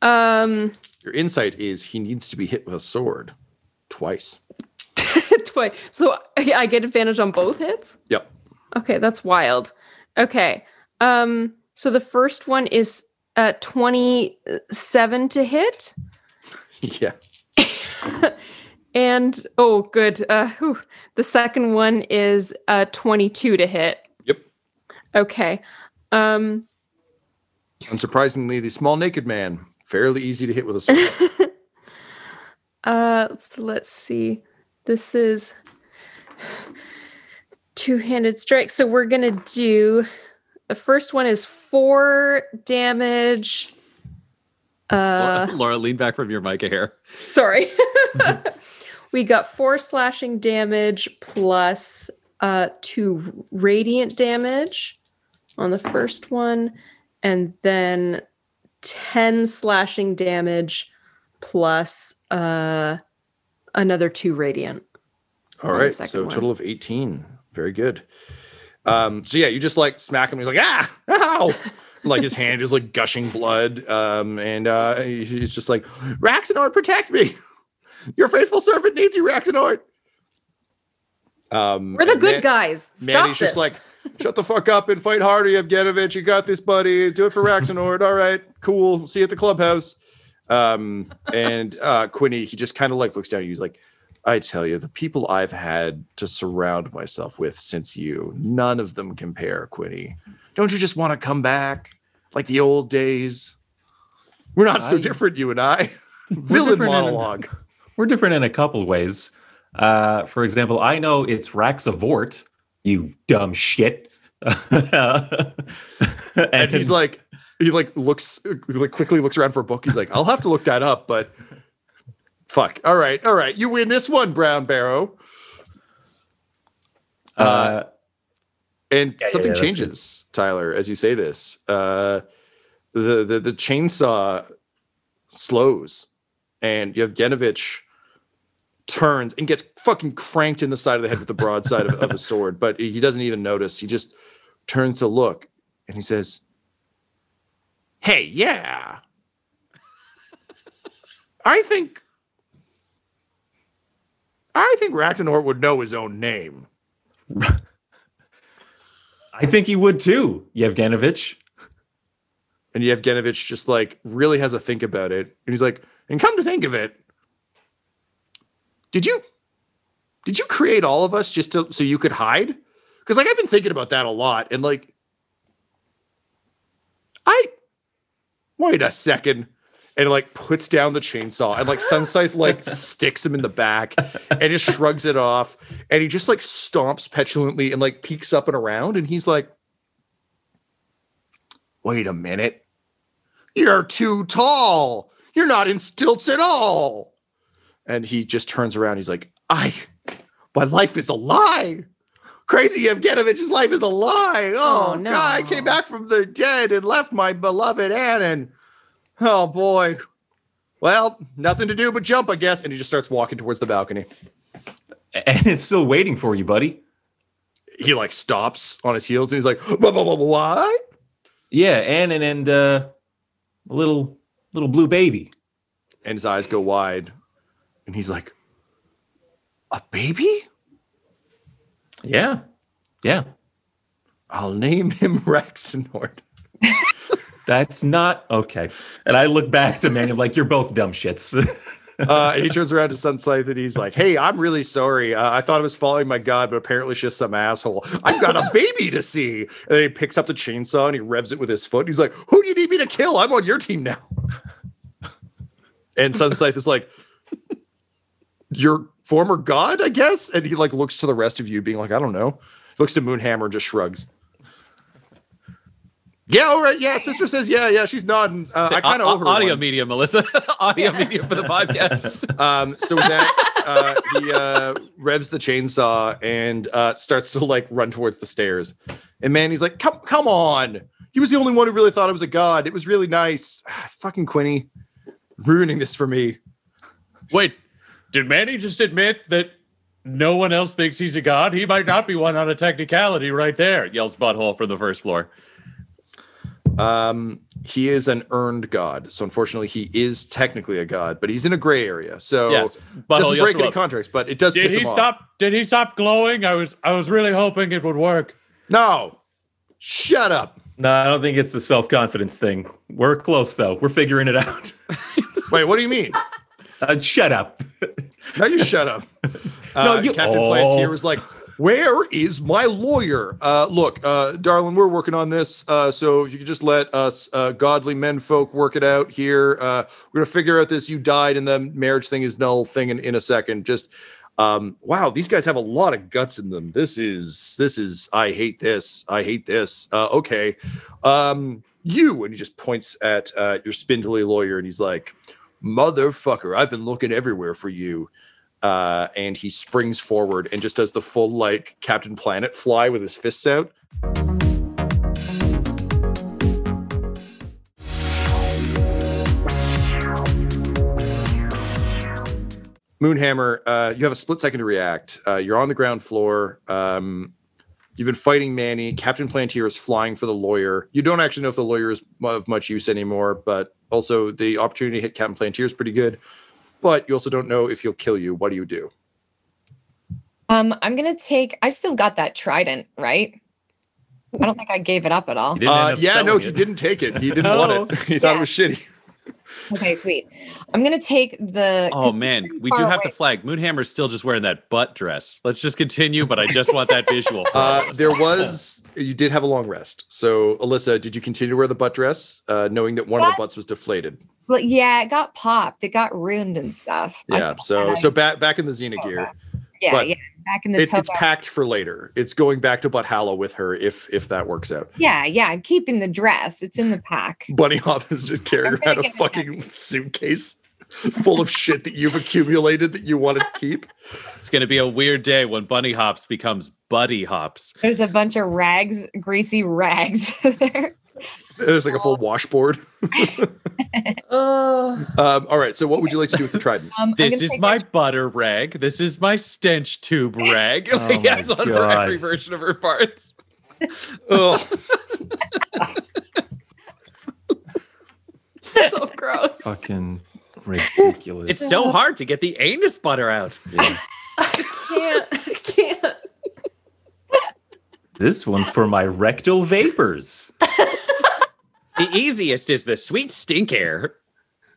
Speaker 3: Um,
Speaker 2: Your insight is he needs to be hit with a sword twice. *laughs*
Speaker 3: twice. So I I get advantage on both hits.
Speaker 2: Yep.
Speaker 3: Okay, that's wild. Okay. Um, so the first one is uh 27 to hit. *laughs*
Speaker 2: Yeah. *laughs*
Speaker 3: and oh, good. Uh, whew. the second one is uh, 22 to hit.
Speaker 2: Yep.
Speaker 3: Okay. Um,
Speaker 2: Unsurprisingly, the small naked man, fairly easy to hit with a sword. *laughs*
Speaker 3: uh, let's, let's see. This is two-handed strike. So we're gonna do the first one is four damage. Uh,
Speaker 5: Laura, Laura, lean back from your mic a hair.
Speaker 3: sorry. *laughs* we got four slashing damage plus uh two radiant damage on the first one, and then 10 slashing damage plus uh another two radiant.
Speaker 2: All right, so
Speaker 3: one.
Speaker 2: total of 18. Very good. Um, so yeah, you just like smack him. He's like, ah, ow. *laughs* like his hand is like gushing blood. Um, and uh, he's just like, Raxenord, protect me. *laughs* Your faithful servant needs you, Raxenord. Um,
Speaker 3: We're the good
Speaker 2: Man-
Speaker 3: guys. Stop
Speaker 2: Manny's
Speaker 3: this.
Speaker 2: just like, shut the fuck up and fight harder, Yevgenovich. You got this, buddy. Do it for Raxenord. All right, cool. See you at the clubhouse. Um, and uh, Quinny, he just kind of like looks down at you. He's like, I tell you, the people I've had to surround myself with since you, none of them compare, Quinny. Don't you just want to come back like the old days? We're not so different, you and I. Villain
Speaker 4: different
Speaker 2: monologue.
Speaker 4: We're different in a couple ways. Uh, for example, I know it's Raxavort, you dumb shit. and, *laughs*
Speaker 2: and he's like he like looks like quickly looks around for a book he's like i'll have to look that up but fuck all right all right you win this one brown barrow
Speaker 4: uh,
Speaker 2: and
Speaker 4: Yeah,
Speaker 2: something
Speaker 4: yeah, that's good.
Speaker 2: changes tyler as you say this uh the the, the chainsaw slows and yevgenovich turns and gets fucking cranked in the side of the head with the broadside of, of a sword but he doesn't even notice he just turns to look and he says hey yeah i think i think Raxenort would know his own name *laughs*
Speaker 4: I think he would too, Yevgenovich.
Speaker 2: And Yevgenovich just like really has a think about it. And he's like, and come to think of it, did you did you create all of us just to so you could hide? Because like I've been thinking about that a lot. And like I wait a second. And like puts down the chainsaw and like Sunscythe like *laughs* sticks him in the back and just shrugs it off. And he just like stomps petulantly and like peeks up and around. And he's like, wait a minute. You're too tall. You're not in stilts at all. And he just turns around. He's like, I, my life is a lie. Crazy Yevgenovich's life is a lie. Oh,
Speaker 3: Oh, no.
Speaker 2: God, I came back from the dead and left my beloved Annan. Oh, boy. Well, nothing to do but jump, I guess. And he just starts walking towards the balcony.
Speaker 4: And it's still waiting for you, buddy.
Speaker 2: He like stops on his heels and he's like, "Wha- wha- wha- what?
Speaker 4: Yeah, and and and uh, a little little blue baby.
Speaker 2: And his eyes go wide. And he's like, a baby?
Speaker 4: Yeah, yeah.
Speaker 2: I'll name him *laughs* Raxenord. *laughs*
Speaker 4: That's not okay. And I look back to Manny like you're both dumb shits. *laughs*
Speaker 2: Uh, and he turns around to Sunscythe and he's like, "Hey, I'm really sorry. Uh, I thought I was following my god, but apparently it's just some asshole. I've got a baby to see." And then he picks up the chainsaw and he revs it with his foot. And he's like, "Who do you need me to kill? I'm on your team now." And Sunscythe is like, "Your former god, I guess." And he like looks to the rest of you, being like, "I don't know." Looks to Moonhammer and just shrugs. Yeah, all right. Yeah, sister says, yeah, yeah. She's nodding. Uh,
Speaker 5: Say,
Speaker 2: I kind of
Speaker 5: au-
Speaker 2: owe her
Speaker 5: audio
Speaker 2: one.
Speaker 5: media, Melissa. *laughs* audio media for the podcast. *laughs*
Speaker 2: Um, so with that, uh, he uh, revs the chainsaw and uh, starts to like run towards the stairs. And man, he's like, "Come, come on! He was the only one who really thought I was a god. It was really nice. *sighs* Fucking Quinny, ruining this for me.
Speaker 5: Wait, did Manny just admit that no one else thinks he's a god? He might not be one on a technicality right there, yells Butthole from the first floor.
Speaker 2: Um, he is an earned god, so unfortunately, he is technically a god, but he's in a gray area, so
Speaker 5: Yes, Butthole
Speaker 2: doesn't break any contracts. But it does.
Speaker 5: Did
Speaker 2: piss
Speaker 5: he
Speaker 2: him off.
Speaker 5: stop? Did he stop glowing? I was I was really hoping it would work.
Speaker 2: No, shut up.
Speaker 4: no, I don't think it's a self confidence thing. We're close though. We're figuring it out. *laughs*
Speaker 2: Wait, what do you mean?
Speaker 4: Uh, shut up.
Speaker 2: Now you shut up. *laughs* Uh,
Speaker 4: No, you-
Speaker 2: Captain
Speaker 4: Oh.
Speaker 2: Plantier was like, "Where is my lawyer? Uh, look, uh, darling, we're working on this. Uh, so if you could just let us uh, godly men folk work it out here, uh, we're gonna figure out this. You died, and the marriage thing is null thing in, in a second. Just." Um, wow, these guys have a lot of guts in them. This is this is I hate this. I hate this. Uh, okay. Um, you and he just points at uh, your spindly lawyer and he's like, Motherfucker, I've been looking everywhere for you uh, and he springs forward and just does the full like Captain Planet fly with his fists out. Moonhammer, uh, you have a split second to react. Uh, you're on the ground floor. Um, you've been fighting Manny. Captain Plantier is flying for the lawyer. You don't actually know if the lawyer is of much use anymore, but also the opportunity to hit Captain Plantier is pretty good. But you also don't know if he'll kill you. What do you do?
Speaker 6: Um, I'm gonna take. I still got that trident, right? I don't think I gave it up at all.
Speaker 4: He didn't end
Speaker 2: Uh, yeah, no,
Speaker 4: selling
Speaker 2: he didn't take it. He didn't *laughs* want it. *laughs* He thought
Speaker 6: Yeah.
Speaker 2: it was shitty.
Speaker 6: Okay, sweet. I'm gonna take the.
Speaker 5: Oh man, we do have to
Speaker 6: away.
Speaker 5: flag. Moonhammer's still just wearing that butt dress. Let's just continue, but I just want that visual. For
Speaker 2: Uh, there was, you did have a long rest. So, Alysa, did you continue to wear the butt dress, uh, knowing that one of the butts was deflated?
Speaker 6: Like, yeah, it got popped. It got ruined and stuff.
Speaker 2: Yeah.
Speaker 6: thought
Speaker 2: So,
Speaker 6: I-
Speaker 2: so back back in the Xena gear.
Speaker 6: Yeah,
Speaker 2: but
Speaker 6: yeah, back in the
Speaker 2: It, it's packed for later. It's going back to Butthallow with her if if that works out.
Speaker 6: Yeah, yeah. I'm keeping the dress. It's in the pack. *laughs*
Speaker 2: Bunny Hop is just carrying
Speaker 6: I'm
Speaker 2: around a
Speaker 6: get it
Speaker 2: fucking suitcase full of shit that you've accumulated that you want to keep.
Speaker 5: it's going to be a weird day when Bunny Hops becomes Buddy Hops.
Speaker 6: There's a bunch of rags, greasy rags *laughs* there.
Speaker 2: There's like a full washboard. *laughs* *laughs*
Speaker 3: Oh,
Speaker 2: Um, all right. So, what would you like to do with the *laughs* trident?
Speaker 6: Um,
Speaker 5: This is my
Speaker 6: it-
Speaker 5: butter rag. This is my stench tube rag.
Speaker 4: Oh
Speaker 5: Like,
Speaker 4: my
Speaker 5: has for every version of her parts.
Speaker 2: oh,
Speaker 3: so gross.
Speaker 4: Fucking ridiculous.
Speaker 5: It's so hard to get the anus butter out.
Speaker 4: Yeah.
Speaker 3: I can't. I can't.
Speaker 4: This one's for my rectal vapors.
Speaker 5: The easiest is the sweet stink air.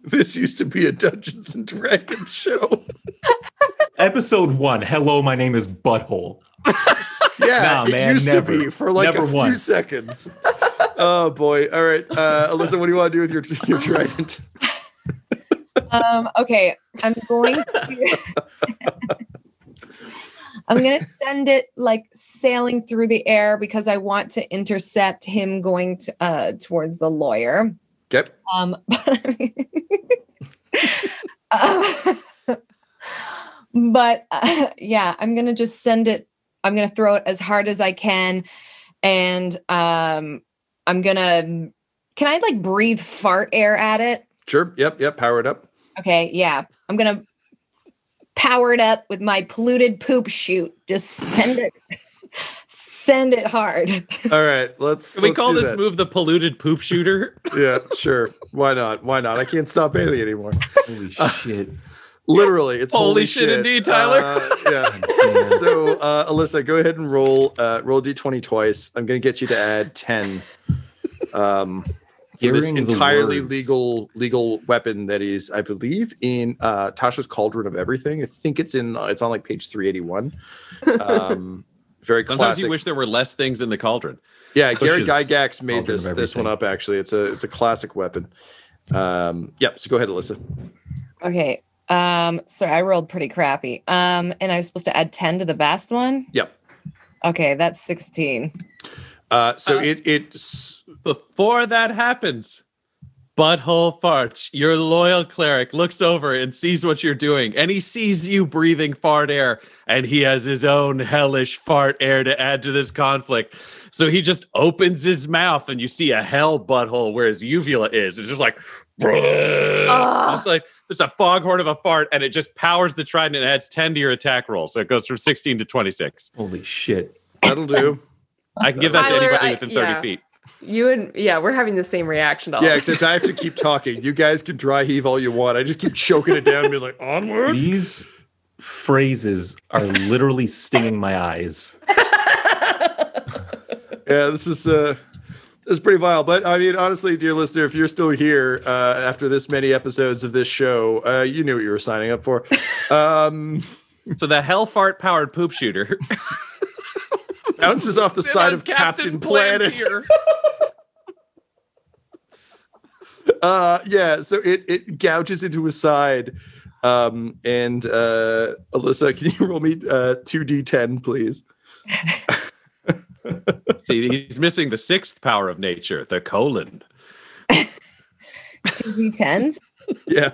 Speaker 2: this used to be a Dungeons and Dragons show.
Speaker 4: Episode one. Hello, my name is Butthole. *laughs*
Speaker 2: Yeah,
Speaker 4: Nah,
Speaker 2: it
Speaker 4: man,
Speaker 2: used
Speaker 4: never.
Speaker 2: to be for like
Speaker 4: Never
Speaker 2: a few
Speaker 4: once.
Speaker 2: seconds. oh boy! All right, uh, Alysa, what do you want to do with your your trident?
Speaker 6: Um, okay, I'm going to. *laughs* I'm gonna send it like sailing through the air because I want to intercept him going to uh towards the lawyer.
Speaker 2: Yep.
Speaker 6: Um, uh, *laughs* but uh, yeah, I'm gonna just send it. I'm gonna throw it as hard as I can, and um, I'm gonna. Can I like breathe fart air at it?
Speaker 2: Sure. Yep. Yep. Power it up.
Speaker 6: Okay, yeah. I'm gonna power it up with my polluted poop shoot. Just send it, send it hard.
Speaker 2: All right. Let's.
Speaker 5: Can we
Speaker 2: let's
Speaker 5: call
Speaker 2: do
Speaker 5: this
Speaker 2: that.
Speaker 5: move the polluted poop shooter? *laughs*
Speaker 2: Yeah. Sure. Why not? Why not? I can't stop anything anymore.
Speaker 4: Holy
Speaker 2: Uh,
Speaker 4: shit.
Speaker 2: Literally, it's
Speaker 5: Holy
Speaker 2: holy,
Speaker 5: shit indeed, Tyler.
Speaker 2: Uh, yeah. *laughs* so, uh, Alysa, go ahead and roll uh, roll d20 twice. I'm going to get you to add 10. Um, for this
Speaker 4: Hearing the
Speaker 2: entirely legal legal weapon that is, I believe, in uh, Tasha's Cauldron of Everything. I think it's in it's on like page 381. Um, *laughs* very
Speaker 5: Sometimes
Speaker 2: classic.
Speaker 5: you wish there were less things in the cauldron.
Speaker 2: Yeah, Garrett
Speaker 4: Pushes
Speaker 2: Gygax made this this one up. Actually, it's a it's a classic weapon. Um, yep. So go ahead, Alysa.
Speaker 6: Okay. Um, sorry, I rolled pretty crappy. Um, and I was supposed to add 10 to the best one.
Speaker 2: Yep.
Speaker 6: Okay, that's 16.
Speaker 2: Uh, so
Speaker 5: Uh,
Speaker 2: it it's
Speaker 5: Before that happens, Butthole Farch, your loyal cleric, looks over and sees what you're doing, and he sees you breathing fart air, and he has his own hellish fart air to add to this conflict. So he just opens his mouth, and you see a hell butthole where his uvula is. It's just like, just like there's a foghorn of a fart, and it just powers the trident and adds 10 to your attack roll. So it goes from 16 to 26.
Speaker 4: Holy shit. *coughs*
Speaker 2: that'll do.
Speaker 5: I can give that to
Speaker 3: Tyler,
Speaker 5: anybody
Speaker 3: I-
Speaker 5: within 30 feet.
Speaker 3: You and yeah, we're having the same reaction to all
Speaker 2: Yeah,
Speaker 3: of this.
Speaker 2: except I have to keep *laughs* talking. You guys can dry heave all you want. I just keep choking it down and be like, onward.
Speaker 4: These phrases are literally stinging my eyes. *laughs*
Speaker 2: Yeah, this is uh this is pretty vile. But I mean, honestly, dear listener, if you're still here uh, after this many episodes of this show, uh, you knew what you were signing up for. *laughs* Um,
Speaker 5: So the Hellfart powered poop shooter
Speaker 2: bounces off the side of Captain, Planet. *laughs* Uh, yeah, so it it gouges into his side. Um, and uh, Alysa, can you roll me uh, 2d10, please? *laughs*
Speaker 5: See, he's missing the sixth power of nature, the colon. *laughs*
Speaker 6: Two D10s.
Speaker 2: Yeah.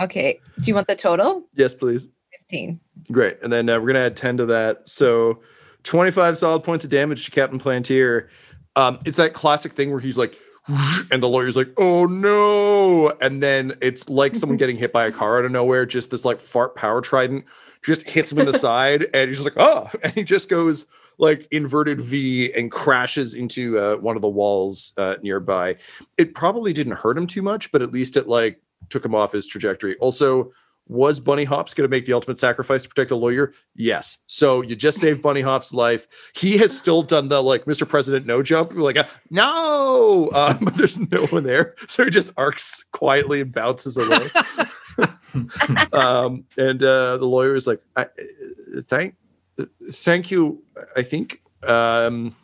Speaker 6: Okay. Do you want the total?
Speaker 2: Yes, please.
Speaker 6: 15.
Speaker 2: Great. And then uh, we're going to add 10 to that. So 25 solid points of damage to Captain Plantier. Um, it's that classic thing where he's like, *laughs* and the lawyer's like, oh no. And then it's like someone *laughs* getting hit by a car out of nowhere. Just this like fart power trident just hits him in the *laughs* side. And he's just like, oh. And he just goes like inverted V and crashes into uh, one of the walls uh, nearby. It probably didn't hurt him too much, but at least it like took him off his trajectory. Also, was Bunny Hops going to make the ultimate sacrifice to protect the lawyer? Yes. So you just saved Bunny Hops' life. He has still done the like Mr. President no jump, like uh, no, um, *laughs* but there's no one there, so he just arcs quietly and bounces away. *laughs* um, and uh, the lawyer is like, I, uh, "Thank, thank you." I think. Um,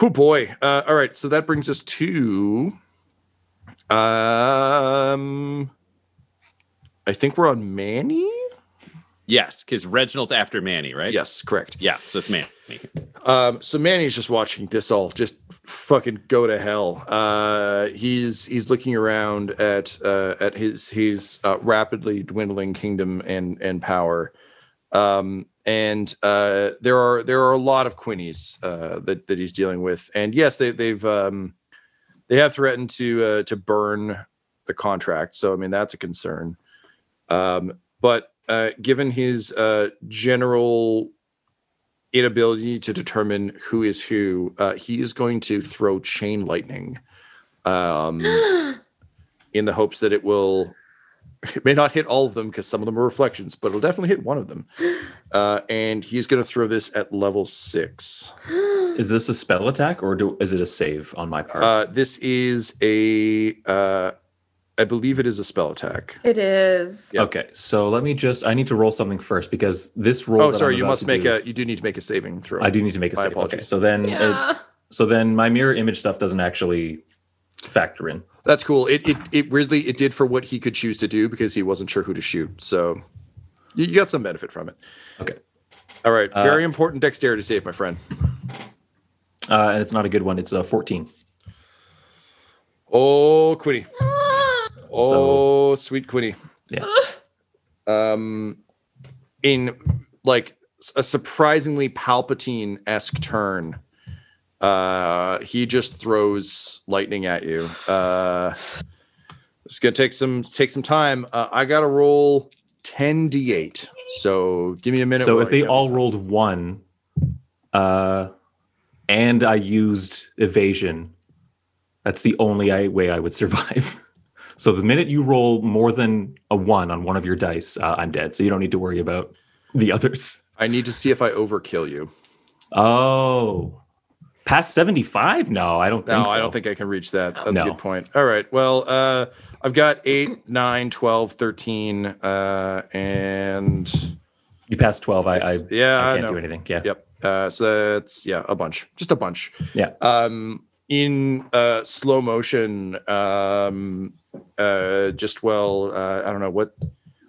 Speaker 2: oh boy! Uh, all right, so that brings us to. Um, I think we're on Manny.
Speaker 5: Yes, because Reginald's after Manny, right?
Speaker 2: Yes, correct.
Speaker 5: Yeah, so it's Manny.
Speaker 2: Um, so Manny's just watching this all just fucking go to hell. Uh, he's he's looking around at uh, at his his uh, rapidly dwindling kingdom and and power. Um, and uh, there are there are a lot of Quinnies uh, that that he's dealing with, and yes, they they've um, they have threatened to uh, to burn the contract. So I mean that's a concern. Um, but uh, given his uh, general inability to determine who is who, uh, he is going to throw chain lightning um, *gasps* in the hopes that it will. It may not hit all of them because some of them are reflections, but it'll definitely hit one of them. *gasps* Uh, and he's going to throw this at level six. *gasps*
Speaker 4: Is this a spell attack or do, is it a save on my part?
Speaker 2: Uh, this is a, uh, I believe it is a spell attack.
Speaker 3: It is.
Speaker 2: yeah.
Speaker 4: Okay, so let me just. I need to roll something first because this roll.
Speaker 2: Oh,
Speaker 4: that
Speaker 2: sorry.
Speaker 4: I'm
Speaker 2: You must make
Speaker 4: do-
Speaker 2: a. You do need to make a saving throw.
Speaker 4: I do need to make a
Speaker 2: My
Speaker 4: save. Okay, so then,
Speaker 3: Yeah.
Speaker 4: it, so then my mirror image stuff doesn't actually factor in.
Speaker 2: That's cool. It it it really it did for what he could choose to do because he wasn't sure who to shoot. So you, you got some benefit from it.
Speaker 4: Okay,
Speaker 2: All right.
Speaker 4: Uh,
Speaker 2: Very important dexterity save, my friend.
Speaker 4: uh, and it's not a good one. It's a fourteen.
Speaker 2: Oh, Quinny. Oh, sweet Quinny.
Speaker 4: Yeah. *laughs*
Speaker 2: Um, in like a surprisingly Palpatine esque turn, uh, he just throws lightning at you. Uh, it's gonna take some take some time. Uh, I gotta roll ten d8. So give me a minute.
Speaker 4: So if they all rolled one, uh, and I used evasion, that's the only I, way I would survive. *laughs* so the minute you roll more than a one on one of your dice, uh, I'm dead. So you don't need to worry about the others.
Speaker 2: I need to see if I overkill you.
Speaker 4: Oh, past 75? No, I don't
Speaker 2: No,
Speaker 4: think so.
Speaker 2: I don't think I can reach that. That's a good point. All right. Well, uh, I've got 8, 9, 12, 13, uh, and
Speaker 4: you passed 12. I, I,
Speaker 2: yeah,
Speaker 4: I
Speaker 2: I
Speaker 4: can't
Speaker 2: know.
Speaker 4: do anything. Yeah.
Speaker 2: Yep. Uh, so that's yeah, a bunch, just a bunch.
Speaker 4: Yeah.
Speaker 2: Um, in uh, slow motion, um, uh, just well, uh, I don't know what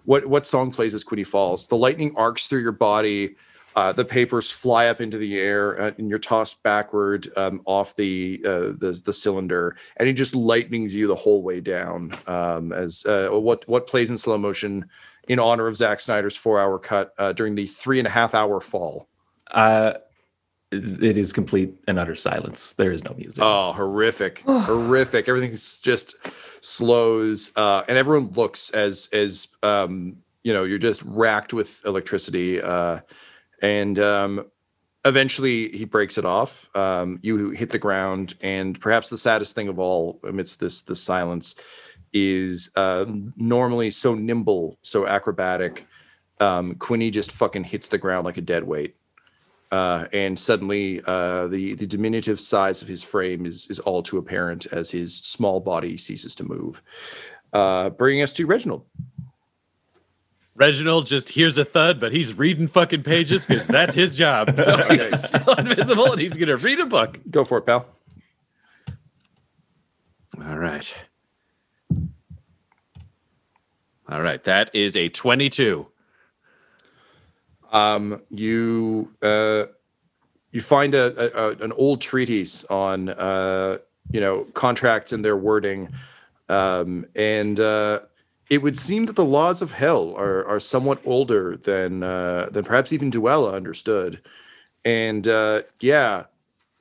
Speaker 2: what what song plays as Quinny falls. The lightning arcs through your body. Uh, the papers fly up into the air, uh, and you're tossed backward um, off the, uh, the the cylinder, and it just lightnings you the whole way down. Um, as uh, what what plays in slow motion in honor of Zack Snyder's four hour cut uh, during the three and a half hour fall.
Speaker 4: It is complete and utter silence. There is no music.
Speaker 2: Oh, horrific, *sighs* horrific! Everything's just slows, uh, and everyone looks as as um, you know you're just racked with electricity, uh, and um, eventually he breaks it off. Um, you hit the ground, and perhaps the saddest thing of all amidst this this silence is uh, normally so nimble, so acrobatic. Um, Quinny just fucking hits the ground like a dead weight. Uh, and suddenly uh, the the diminutive size of his frame is is all too apparent as his small body ceases to move. Uh, bringing us to Reginald.
Speaker 4: Reginald just hears a thud, but he's reading fucking pages because that's his job. *laughs* So he's still invisible and he's gonna read a book.
Speaker 2: Go for it, pal.
Speaker 4: All right. All right. That is a 22.
Speaker 2: Um, you uh, you find a, a, an old treatise on uh, you know contracts and their wording, um, and uh, it would seem that the laws of hell are are somewhat older than uh, than perhaps even Duella understood, and uh, yeah.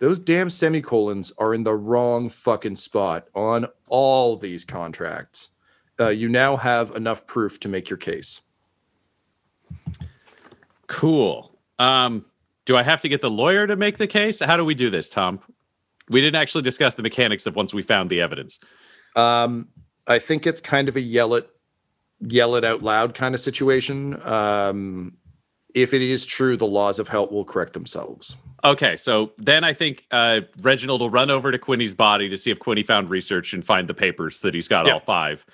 Speaker 2: Those damn semicolons are in the wrong fucking spot on all these contracts. Uh, you now have enough proof to make your case.
Speaker 4: Cool. Um, do I have to get the lawyer to make the case? How do we do this, Tom? We didn't actually discuss the mechanics of once we found the evidence.
Speaker 2: Um, I think it's kind of a yell it, yell it out loud kind of situation. Um, if it is true, the laws of help will correct themselves.
Speaker 4: Okay, so then I think uh, Reginald will run over to Quinny's body to see if Quinny found research and find the papers that he's got
Speaker 2: Yeah.
Speaker 4: all five.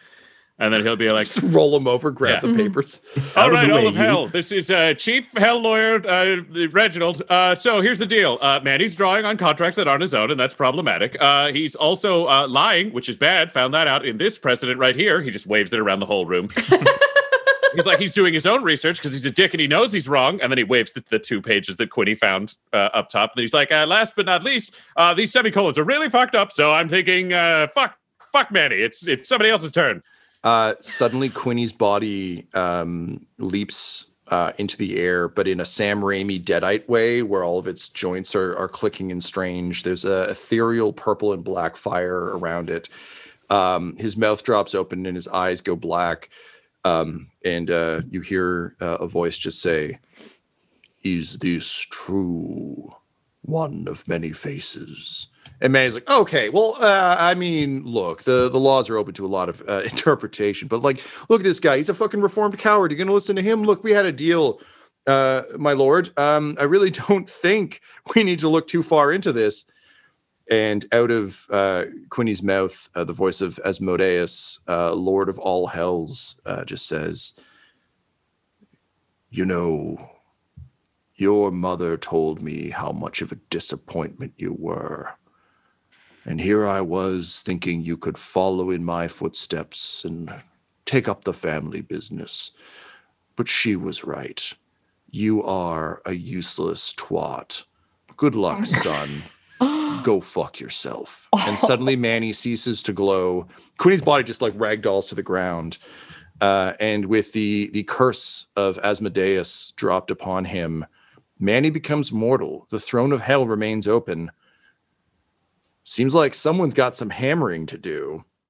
Speaker 4: And then he'll be like,
Speaker 2: Just roll them over, grab
Speaker 4: Yeah.
Speaker 2: the papers.
Speaker 4: All
Speaker 8: Out of
Speaker 4: all of hell. This is uh, Chief Hell Lawyer uh, Reginald. Uh, so here's the deal. Uh, Manny's drawing on contracts that aren't his own, and that's problematic. Uh, he's also uh, lying, which is bad. Found that out in this precedent right here. He just waves it around the whole room. *laughs* he's like he's doing his own research because he's a dick and he knows he's wrong. And then he waves the, the two pages that Quinny found uh, up top. And he's like, uh, last but not least, uh, these semicolons are really fucked up. So I'm thinking, uh, fuck, fuck Manny. It's it's somebody else's turn.
Speaker 2: Uh, suddenly, Quinny's body um, leaps uh, into the air, but in a Sam Raimi Deadite way, where all of its joints are, are clicking and strange. There's a ethereal purple and black fire around it. Um, his mouth drops open and his eyes go black. Um, and uh, you hear uh, a voice just say, Is this true? One of many faces. And Manny's like, okay, well, uh, I mean, look, the, the laws are open to a lot of uh, *laughs* interpretation, but like, look at this guy. He's a fucking reformed coward. You're going to listen to him? Look, we had a deal, uh, my lord. Um, I really *laughs* don't think we need to look too far into this. And out of uh, Quinny's mouth, uh, the voice of Asmodeus, uh, Lord of all hells, uh, just says, You know, your mother told me how much of a disappointment you were. And here I was thinking you could follow in my footsteps and take up the family business. But she was right. You are a useless twat. Good luck, son. *gasps* Go fuck yourself. And suddenly Manny ceases to glow. Quinny's body just like ragdolls to the ground. Uh, and with the the curse of Asmodeus dropped upon him, Manny becomes mortal. The throne of hell remains open. Seems like someone's got some hammering to do.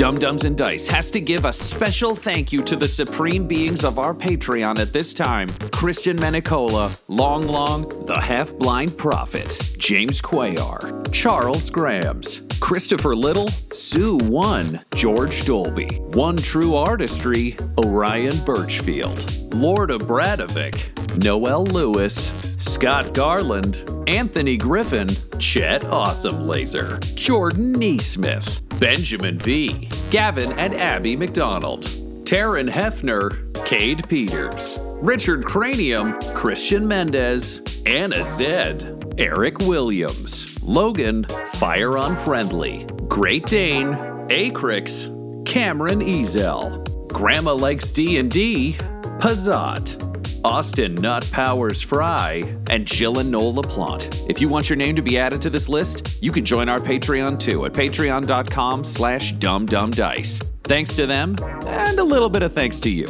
Speaker 5: Dumb-Dumbs and Dice has to give a special thank you to the supreme beings of our Patreon at this time. Christian Menicola, Long Long, the Half Blind Prophet, James Cuellar, Charles Grams, Christopher Little, Sue One, George Dolby, One True Artistry, Orion Birchfield, Lord of Bradovic, Noel Lewis, Scott Garland, Anthony Griffin, Chet Awesome Laser, Jordan Neesmith, Benjamin V, Gavin and Abby McDonald, Taryn Hefner, Cade Peters, Richard Cranium, Christian Mendez, Anna Zed, Eric Williams, Logan, Fire Unfriendly, Great Dane, Acrix, Cameron Ezel, Grandma Likes D&D, Pazat, Austin Nut Powers Fry, and Jill and Noel LaPlante. If you want your name to be added to this list, you can join our Patreon too at patreon.com slash dumbdumbdice. Thanks to them, and a little bit of thanks to you.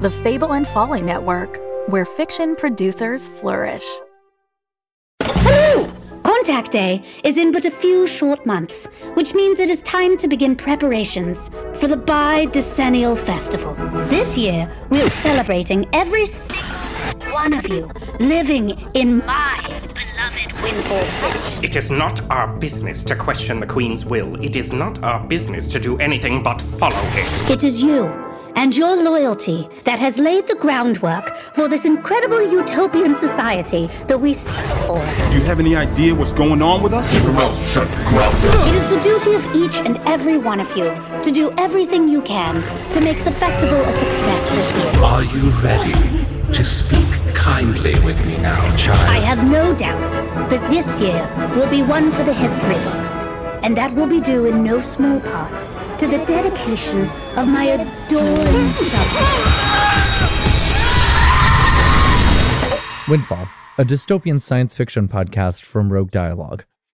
Speaker 9: The Fable and Folly Network, where fiction producers flourish.
Speaker 10: Contact Day is in but a few short months, which means it is time to begin preparations for the Bi Decennial Festival. This year, we're celebrating every single one of you living in my beloved Windfall City.
Speaker 11: It is not our business to question the Queen's will. It is not our business to do anything but follow it.
Speaker 10: It is you and your loyalty that has laid the groundwork for this incredible utopian society that we seek for.
Speaker 12: Do you have any idea what's going on with us? Keep your mouth shut,
Speaker 10: It is the duty of each and every one of you to do everything you can to make the festival a success this year.
Speaker 13: Are you ready to speak kindly with me now, child?
Speaker 10: I have no doubt that this year will be one for the history books, and that will be due in no small part to the dedication of my adoring subjects.
Speaker 14: Windfall, a dystopian science fiction podcast from Rogue Dialogue.